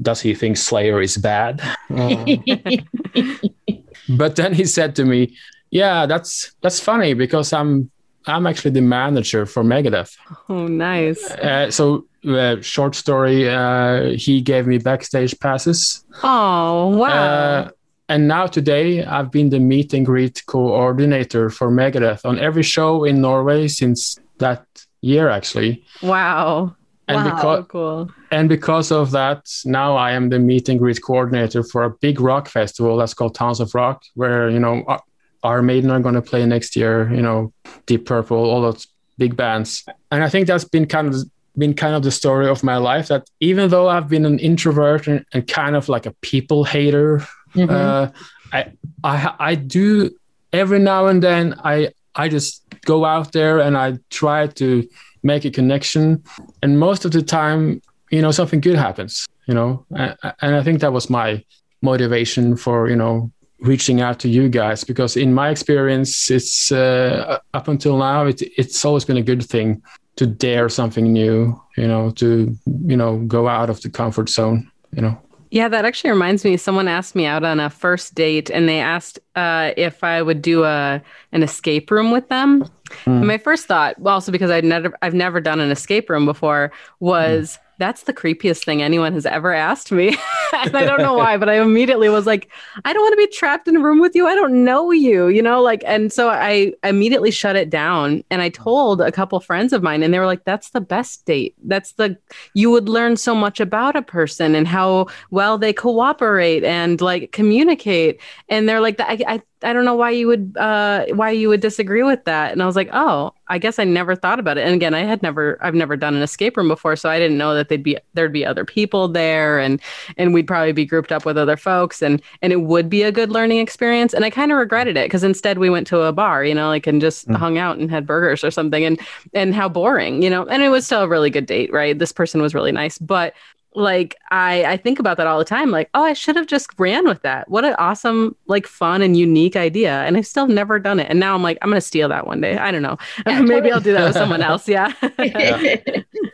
does he think Slayer is bad? Uh, but then he said to me, "Yeah, that's that's funny because I'm I'm actually the manager for Megadeth." Oh, nice. Uh, so, uh, short story, uh, he gave me backstage passes. Oh, wow. And now today, I've been the meet and greet coordinator for Megadeth on every show in Norway since that year, actually. wow. And Wow. because cool. and because of that, now I am the meet and greet coordinator for a big rock festival that's called Tons of Rock, where you know Iron Maiden are going to play next year. You know, Deep Purple, all those big bands, and I think that's been kind of been kind of the story of my life. That even though I've been an introvert and, and kind of like a people hater, Mhm. uh, I I I do every now and then I I just go out there and I try to make a connection, and most of the time, you know, something good happens. You know, and, and I think that was my motivation for you know reaching out to you guys because in my experience, it's uh, up until now it, it's always been a good thing to dare something new. You know, to you know go out of the comfort zone. You know. Yeah, that actually reminds me. Someone asked me out on a first date, and they asked uh, if I would do a an escape room with them. Mm. And my first thought, also because I'd never I've never done an escape room before, was that's the creepiest thing anyone has ever asked me. and I don't know why, but I immediately was like, I don't want to be trapped in a room with you. I don't know you, you know, like, and so I immediately shut it down. And I told a couple friends of mine, and they were like, that's the best date. That's the, you would learn so much about a person and how well they cooperate and like communicate. And they're like, I, I, I don't know why you would uh why you would disagree with that. And I was like, "Oh, I guess I never thought about it." And again, I had never I've never done an escape room before, so I didn't know that they'd be there'd be other people there and and we'd probably be grouped up with other folks and and it would be a good learning experience. And I kind of regretted it because instead we went to a bar, you know, like and just Mm. hung out and had burgers or something and and how boring, you know. And it was still a really good date, right? This person was really nice, but like I I think about that all the time like oh I should have just ran with that. What an awesome like fun and unique idea. And I've still never done it. And now I'm like I'm gonna steal that one day. I don't know. Yeah, maybe I'll do that with someone else. Yeah.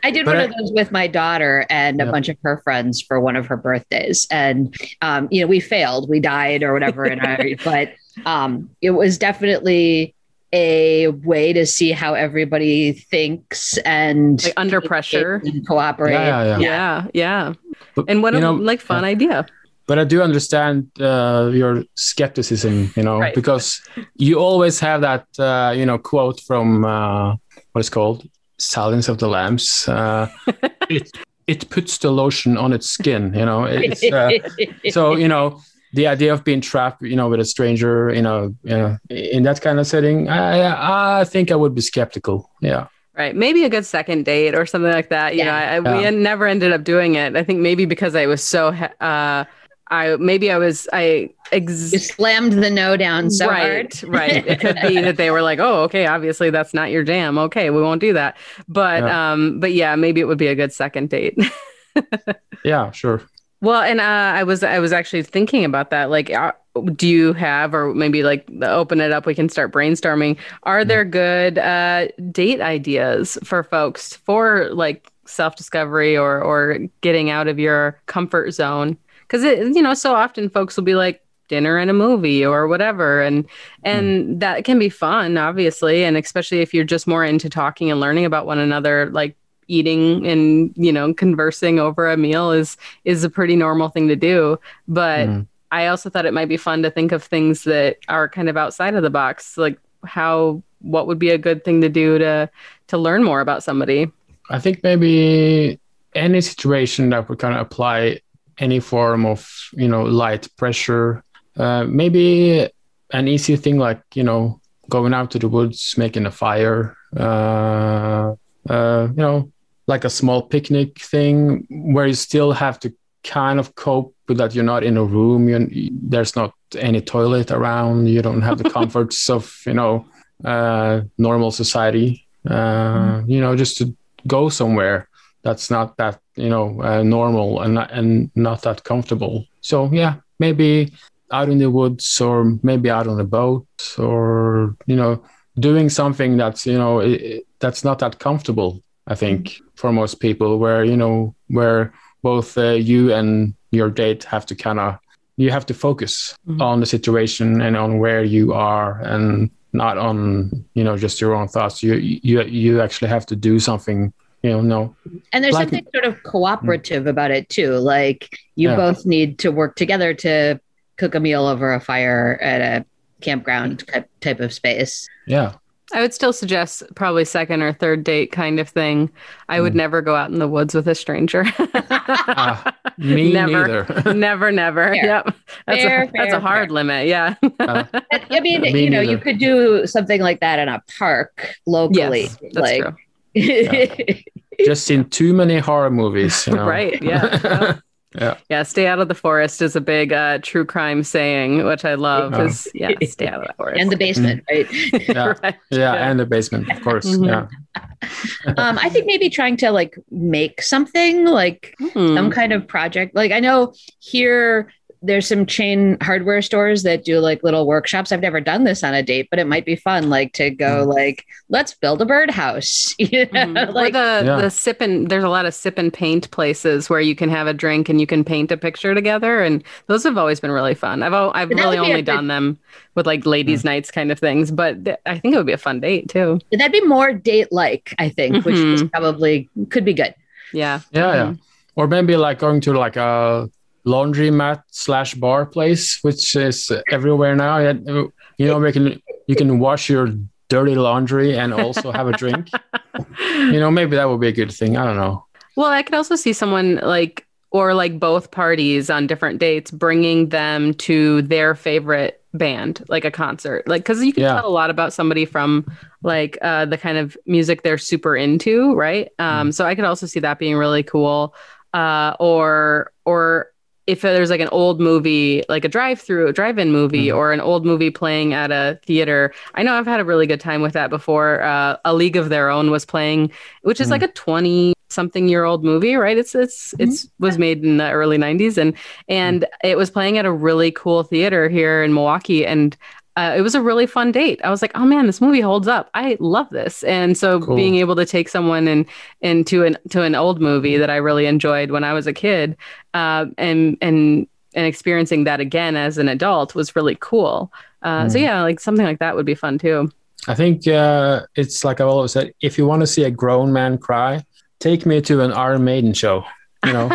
I did But one I- of those with my daughter and a bunch of her friends for one of her birthdays, and um, you know we failed, we died or whatever, and I, but um, it was definitely a way to see how everybody thinks and like under pressure and cooperate. Yeah, yeah, yeah. yeah yeah But, and what you a know, like fun idea but I do understand uh, your skepticism, you know, Right. because you always have that, uh, you know, quote from uh, what is called "Silence of the Lambs." Uh, it it puts the lotion on its skin, you know. It's, uh, so you know the idea of being trapped, you know, with a stranger, you know, you know, in that kind of setting, I I think I would be skeptical. Yeah. Right. Maybe a good second date or something like that. You Yeah. know, I, I, we had never ended up doing it. I think maybe because I was so, uh, I, maybe I was, I, ex- you slammed the no down so right, hard. right. It could be that they were like, oh, okay, obviously that's not your jam. Okay, we won't do that. But, Yeah. um, but yeah, maybe it would be a good second date. Yeah. Sure. Well, and uh, I was, I was actually thinking about that. Like, uh, do you have, or maybe like open it up, we can start brainstorming. Are there good uh, date ideas for folks for like self discovery or or getting out of your comfort zone? Because it, you know, so often folks will be like dinner and a movie or whatever, and and that can be fun, obviously, and especially if you're just more into talking and learning about one another, like eating and you know conversing over a meal is is a pretty normal thing to do but Mm. I also thought it might be fun to think of things that are kind of outside of the box, like how what would be a good thing to do to to learn more about somebody. I think maybe any situation that we kind of apply any form of you know light pressure, uh, maybe an easy thing like you know going out to the woods, making a fire, uh, uh, you know, like a small picnic thing where you still have to kind of cope with that you're not in a room, you there's not any toilet around, you don't have the comforts of you know uh, normal society. Uh, You know, just to go somewhere that's not that you know uh, normal and not, and not that comfortable. So yeah, maybe out in the woods or maybe out on a boat or you know doing something that's you know i i- that's not that comfortable. I think for most people, where you know where both uh, you and your date have to kind of you have to focus Mhm. on the situation and on where you are and not on you know just your own thoughts you you you actually have to do something you know no And there's something sort of cooperative about it too. Like you Yeah. both need to work together to cook a meal over a fire at a campground type, type of space. yeah I would still suggest probably second or third date kind of thing. I would Mm. never go out in the woods with a stranger. Ah, me Never. neither never, never. Fair. Yep. That's Fair, a that's a hard fair. limit. Yeah. And, I mean, Me you know, you could do something like that in a park locally. yes, that's like, true. just seen too many horror movies you know? Right. Yeah. Yeah. Yeah. Stay out of the forest is a big uh, true crime saying, which I love. Yeah. Is yeah, stay out of the forest. and the basement, right? yeah Right. yeah and the basement of course Mhm. yeah um, I think maybe trying to like make something like Hmm. some kind of project. Like I know here there's some chain hardware stores that do like little workshops. I've never done this on a date, but it might be fun like to go like let's build a birdhouse. You know? Mhm. like or the Yeah. the sip and there's a lot of sip and paint places where you can have a drink and you can paint a picture together, and those have always been really fun. I've al- I've really would be only good- done them with like ladies' nights kind of things, but th- I think it would be a fun date too. that'd be more date like, I think, which is Mhm. probably could be good. Yeah, yeah yeah or maybe like going to like a laundromat slash bar place which is everywhere now you know we can you can wash your dirty laundry and also have a drink you know maybe that would be a good thing i don't know Well, I could also see someone like, or like both parties on different dates bringing them to their favorite band, like a concert. Like, because you can Yeah. tell a lot about somebody from like uh, the kind of music they're super into, right? Um, So I could also see that being really cool. Uh, or, or, if there's like an old movie, like a drive-through, a drive-in movie, Mhm. or an old movie playing at a theater, I know I've had a really good time with that before. Uh, a League of Their Own was playing, which is Mhm. like a 20 something year old movie right it's it's it's was made in the early 90s and and it was playing at a really cool theater here in milwaukee and uh, it was a really fun date. I was like oh man this movie holds up. I love this. And so Cool. being able to take someone in into an to an old movie that i really enjoyed when i was a kid uh, and and and experiencing that again as an adult was really cool. Uh, so Mm. yeah like something like that would be fun too. I think uh, it's like i've always said if you want to see a grown man cry take me to an iron maiden show you know?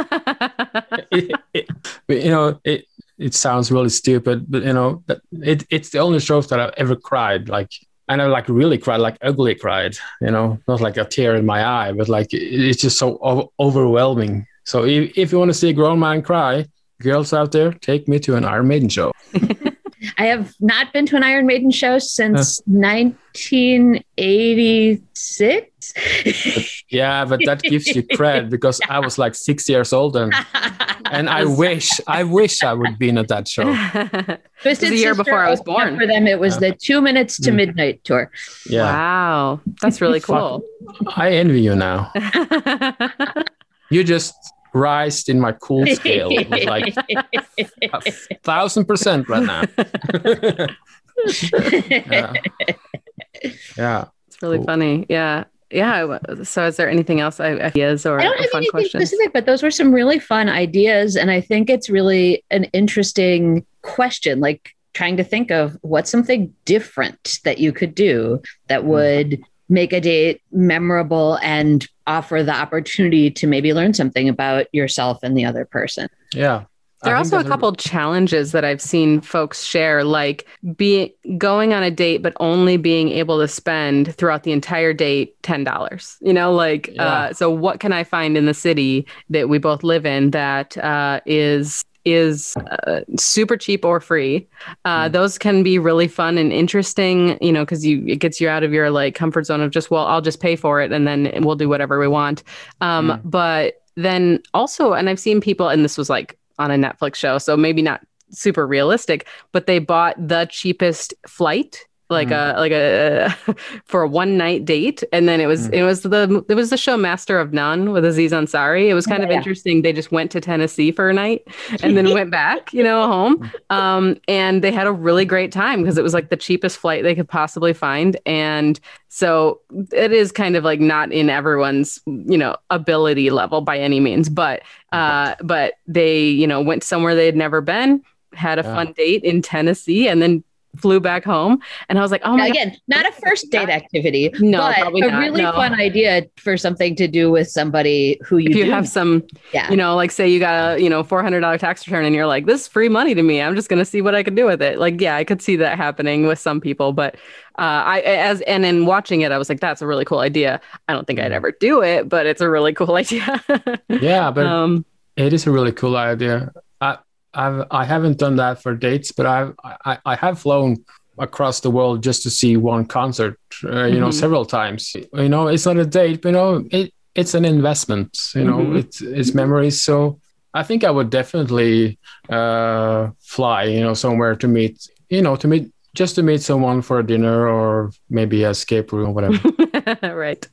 It, it, you know it it sounds really stupid but you know that- it, it's the only shows that i've ever cried like and i like really cried like ugly cried you know not like a tear in my eye but like it's just so o- overwhelming. So if, if you want to see a grown man cry girls out there take me to an iron maiden show. I have not been to an Iron Maiden show since 1986. yeah but that gives you cred because i was like six years old and and i wish i wish i would been at that show Twisted the year Sister before I was born. For them, it was the Two Minutes to Mm. Midnight tour. yeah wow that's really Fuck. cool i envy you now you just rised in my cool scale with like a thousand percent right now. yeah. yeah. It's really Cool. funny. Yeah. Yeah. So, is there anything else? I- Ideas or, I don't have fun anything questions? specific, but those were some really fun ideas. And I think it's really an interesting question, like trying to think of what's something different that you could do that mm-hmm. would make a date memorable and offer the opportunity to maybe learn something about yourself and the other person. Yeah. There are I also a couple challenges that I've seen folks share, like being going on a date, but only being able to spend throughout the entire date ten dollars. You know, like Yeah. uh, so. What can I find in the city that we both live in that uh, is is uh, super cheap or free? Uh, Mm. Those can be really fun and interesting. You know, because you it gets you out of your like comfort zone of just well, I'll just pay for it and then we'll do whatever we want. Um, Mm. But then also, and I've seen people, and this was like on a Netflix show, so maybe not super realistic, but they bought the cheapest flight like Mm. a like a for a one night date, and then it was Mm. it was the it was the show Master of None with Aziz Ansari. It was kind Oh, of yeah. interesting. They just went to Tennessee for a night and then went back, you know, home. Um, and they had a really great time because it was like the cheapest flight they could possibly find, and so it is kind of like not in everyone's you know ability level by any means, but uh, but they you know went somewhere they had never been, had a Yeah. fun date in Tennessee, and then flew back home. And I was like, oh my god. Again, not a first date activity, No, but probably a really no. fun idea for something to do with somebody who you, if you do have know. some yeah. you know like say you got a you know $400 tax return and you're like this is free money to me i'm just going to see what i can do with it like yeah i could see that happening with some people but uh, i as and in watching it i was like that's a really cool idea i don't think i'd ever do it but it's a really cool idea Yeah, but um it is a really cool idea. I I've I haven't done that for dates, but I've I, I have flown across the world just to see one concert. Uh, you know, Mhm. several times. You know, it's not a date, but you know, it it's an investment. You know, Mhm. it's it's memories. So I think I would definitely uh, fly. You know, somewhere to meet. You know, to meet just to meet someone for a dinner or maybe a escape room or whatever. right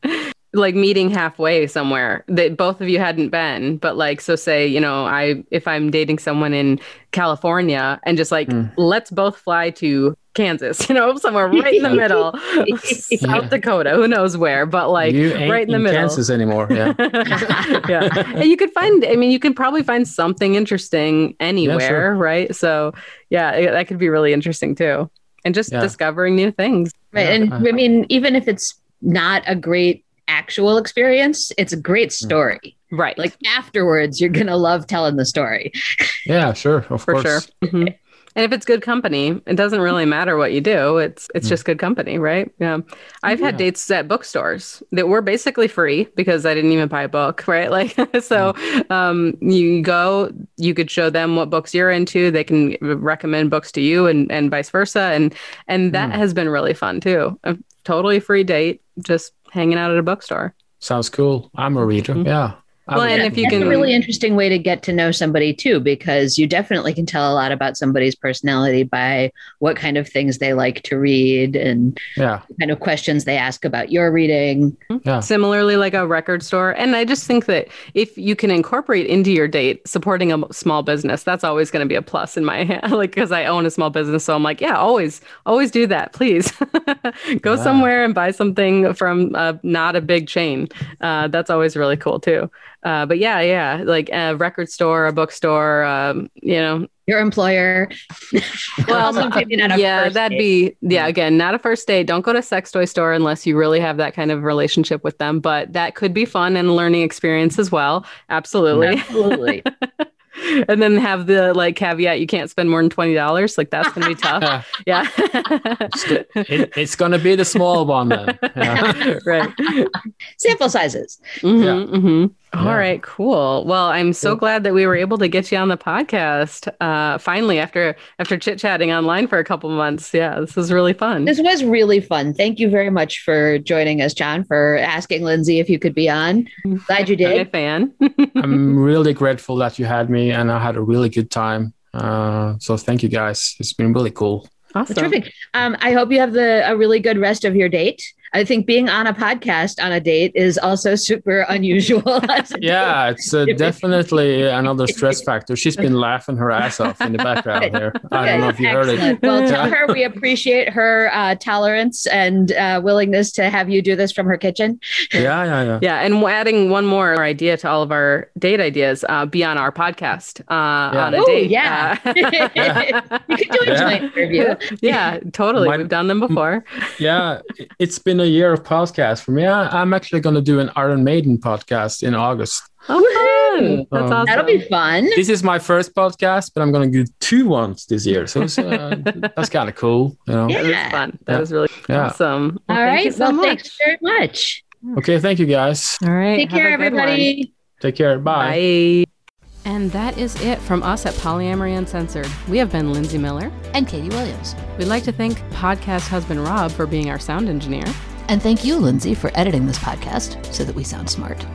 like meeting halfway somewhere that both of you hadn't been but like so say you know i if i'm dating someone in california and just like Mm. let's both fly to kansas you know somewhere right in the middle south Yeah. dakota who knows where but like right in the in middle Kansas anymore. Yeah. yeah and you could find i mean you can probably find something interesting anywhere right so yeah it, that could be really interesting too and just Yeah. discovering new things Right. Yeah. And I mean, even if it's not a great actual experience, it's a great Hmm. story. right Like afterwards, you're going to love telling the story. Yeah, sure, of for course. sure. Mhm. And if it's good company, it doesn't really matter what you do. It's it's Mm. just good company, right? Yeah. I've had dates at bookstores that were basically free because I didn't even buy a book, right? Like so um you go, you could show them what books you're into, they can recommend books to you and and vice versa and and that Mm. has been really fun too. A totally free date just hanging out at a bookstore. Sounds cool. I'm a reader. Mhm. Yeah. I Well, would- and if you That's can a really interesting way to get to know somebody too, because you definitely can tell a lot about somebody's personality by what kind of things they like to read and yeah, the kind of questions they ask about your reading. yeah, similarly like a record store. And i just think that if you can incorporate into your date supporting a small business that's always going to be a plus in my hand like because i own a small business so i'm like yeah always always do that please. Go Yeah. somewhere and buy something from uh, not a big chain. Uh, that's always really cool too uh, but yeah yeah like a record store a bookstore um, you know Your employer. well, Also, maybe not a yeah, that'd date. be yeah. Again, not a first date. Don't go to a sex toy store unless you really have that kind of relationship with them. But that could be fun and a learning experience as well. Absolutely. Absolutely. and then have the like caveat: you can't spend more than twenty dollars. Like that's gonna be tough. Yeah. Yeah. It, it's gonna be the small one then. Yeah. right. Sample sizes. Mhm, Yeah. mhm. All Yeah. right, cool. Well, I'm so Cool. glad that we were able to get you on the podcast. Uh, finally, after after chit chatting online for a couple months. Yeah, this was really fun. This was really fun. Thank you very much for joining us, John, for asking Lindsay if you could be on. Glad you did. I'm a did. fan. I'm really grateful that you had me, and I had a really good time. Uh, so thank you guys. It's been really cool. awesome. Terrific. Um, I hope you have the a really good rest of your date. I think being on a podcast on a date is also super unusual. Yeah, it's uh, definitely another stress factor. She's been laughing her ass off in the background here. I don't know if you heard it. Excellent. Well, tell her we appreciate her uh, tolerance and uh, willingness to have you do this from her kitchen. Yeah, yeah, yeah. Yeah, and adding one more idea to all of our date ideas, uh, be on our podcast uh, Yeah. on a Ooh, date. yeah. Uh, You could do a Yeah. joint interview. yeah, totally. My- We've done them before. Yeah, it's been a year of podcast for me. I, I'm actually going to do an Iron Maiden podcast in August. Oh, fun. That's Um, awesome. That'll be fun. This is my first podcast, but I'm going to do two ones this year. So it's, uh, that's kind of cool. You know? Yeah. That is fun. That Yeah. is really Yeah. awesome. Well, All thank you so well, much. thanks very much. Okay, thank you guys. All right. Take care, a good one. everybody. Take care. Bye. Bye. And that is it from us at Polyamory Uncensored. We have been Lindsay Miller. And Katie Williams. We'd like to thank podcast husband Rob for being our sound engineer. And thank you, Lindsay, for editing this podcast so that we sound smart.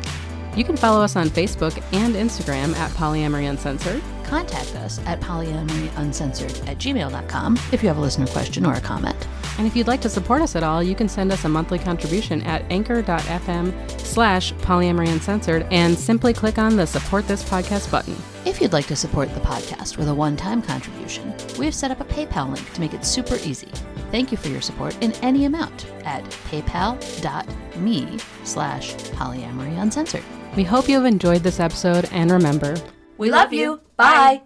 You can follow us on Facebook and Instagram at Polyamory Uncensored. Contact us at polyamoryuncensored at gmail.com if you have a listener question or a comment. And if you'd like to support us at all, you can send us a monthly contribution at anchor.fm slash polyamory uncensored and simply click on the support this podcast button. If you'd like to support the podcast with a one-time contribution, we've set up a PayPal link to make it super easy. Thank you for your support in any amount at paypal.me slash polyamory uncensored. We hope you have enjoyed this episode and remember, We love you. Bye.